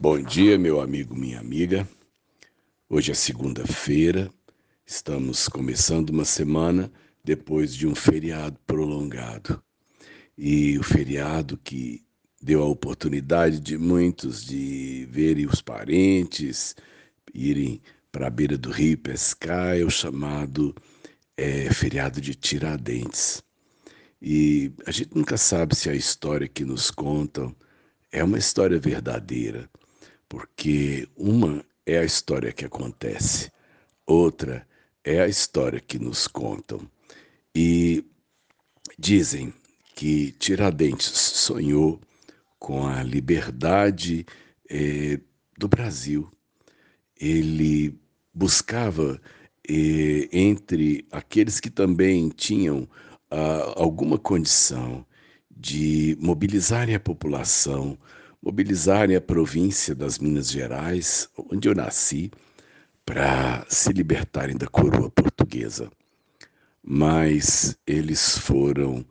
Bom dia, meu amigo, minha amiga. Hoje é segunda-feira, estamos começando uma semana depois de um feriado prolongado. E o feriado que deu a oportunidade de muitos de verem os parentes, irem para a beira do rio pescar, é o chamado é, feriado de Tiradentes. E a gente nunca sabe se a história que nos contam é uma história verdadeira porque uma é a história que acontece, outra é a história que nos contam. E dizem que Tiradentes sonhou com a liberdade eh, do Brasil. Ele buscava eh, entre aqueles que também tinham ah, alguma condição de mobilizarem a população mobilizarem a província das Minas Gerais, onde eu nasci, para se libertarem da coroa portuguesa. Mas eles foram,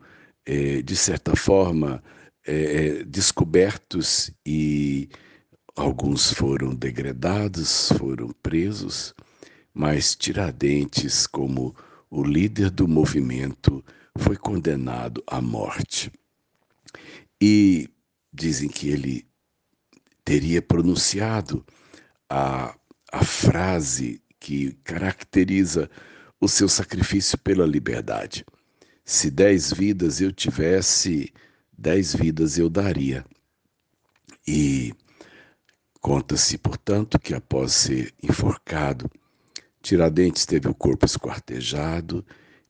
é, de certa forma, é, descobertos e alguns foram degradados, foram presos, mas Tiradentes, como o líder do movimento, foi condenado à morte. E dizem que ele teria pronunciado a, a frase que caracteriza o seu sacrifício pela liberdade. Se dez vidas eu tivesse, dez vidas eu daria. E conta-se, portanto, que após ser enforcado, Tiradentes teve o corpo esquartejado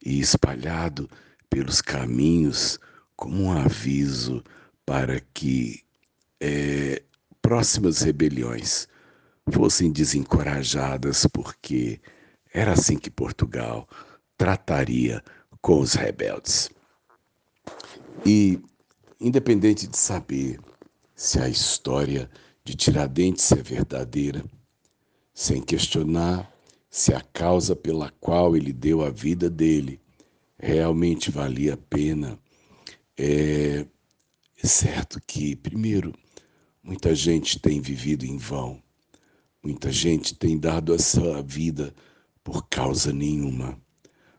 e espalhado pelos caminhos como um aviso para que é, próximas rebeliões fossem desencorajadas, porque era assim que Portugal trataria com os rebeldes. E, independente de saber se a história de Tiradentes é verdadeira, sem questionar se a causa pela qual ele deu a vida dele realmente valia a pena, é, é certo que, primeiro, muita gente tem vivido em vão, muita gente tem dado a sua vida por causa nenhuma,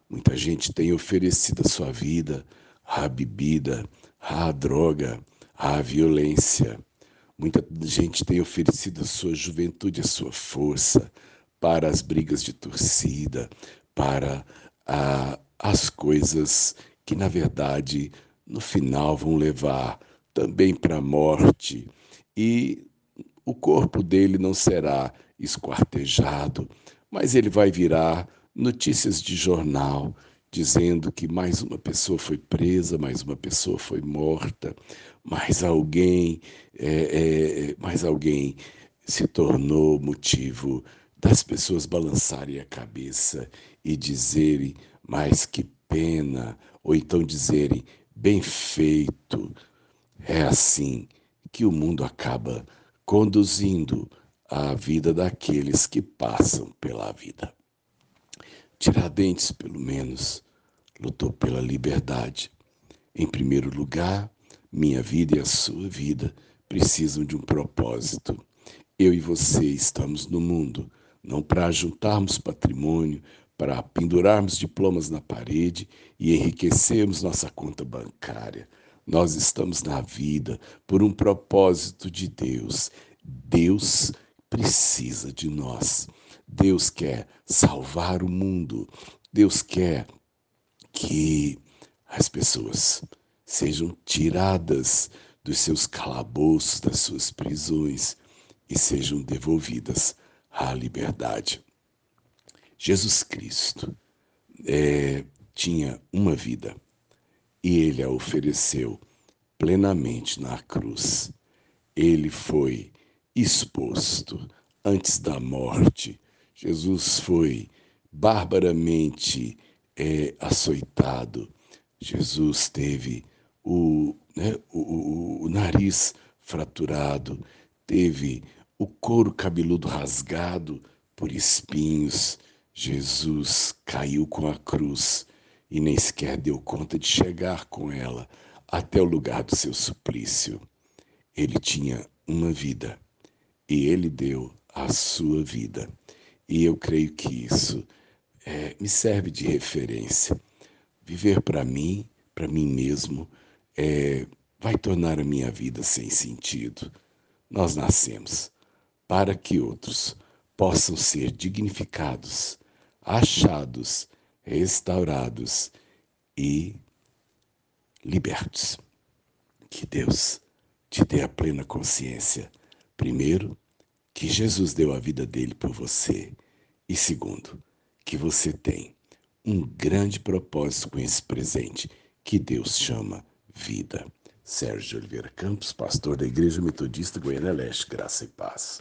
muita gente tem oferecido a sua vida à bebida, à droga, à violência. Muita gente tem oferecido a sua juventude, a sua força para as brigas de torcida, para a, as coisas que, na verdade, no final vão levar também para a morte, e o corpo dele não será esquartejado, mas ele vai virar notícias de jornal dizendo que mais uma pessoa foi presa, mais uma pessoa foi morta, mais alguém, é, é, mais alguém se tornou motivo das pessoas balançarem a cabeça e dizerem, mas que pena, ou então dizerem, bem feito, é assim que o mundo acaba conduzindo a vida daqueles que passam pela vida. Tiradentes, pelo menos, lutou pela liberdade. Em primeiro lugar, minha vida e a sua vida precisam de um propósito. Eu e você estamos no mundo não para juntarmos patrimônio, para pendurarmos diplomas na parede e enriquecermos nossa conta bancária. Nós estamos na vida por um propósito de Deus. Deus precisa de nós. Deus quer salvar o mundo. Deus quer que as pessoas sejam tiradas dos seus calabouços, das suas prisões e sejam devolvidas à liberdade. Jesus Cristo é, tinha uma vida e ele a ofereceu plenamente na cruz. Ele foi exposto antes da morte. Jesus foi barbaramente é, açoitado. Jesus teve o, né, o, o, o nariz fraturado, teve o couro cabeludo rasgado por espinhos. Jesus caiu com a cruz e nem sequer deu conta de chegar com ela até o lugar do seu suplício. Ele tinha uma vida e ele deu a sua vida. E eu creio que isso é, me serve de referência. Viver para mim, para mim mesmo, é, vai tornar a minha vida sem sentido. Nós nascemos para que outros possam ser dignificados, achados, restaurados e libertos. Que Deus te dê a plena consciência, primeiro, que Jesus deu a vida dele por você, e segundo, que você tem um grande propósito com esse presente que Deus chama vida. Sérgio Oliveira Campos, pastor da Igreja Metodista Goiânia Leste, graça e paz.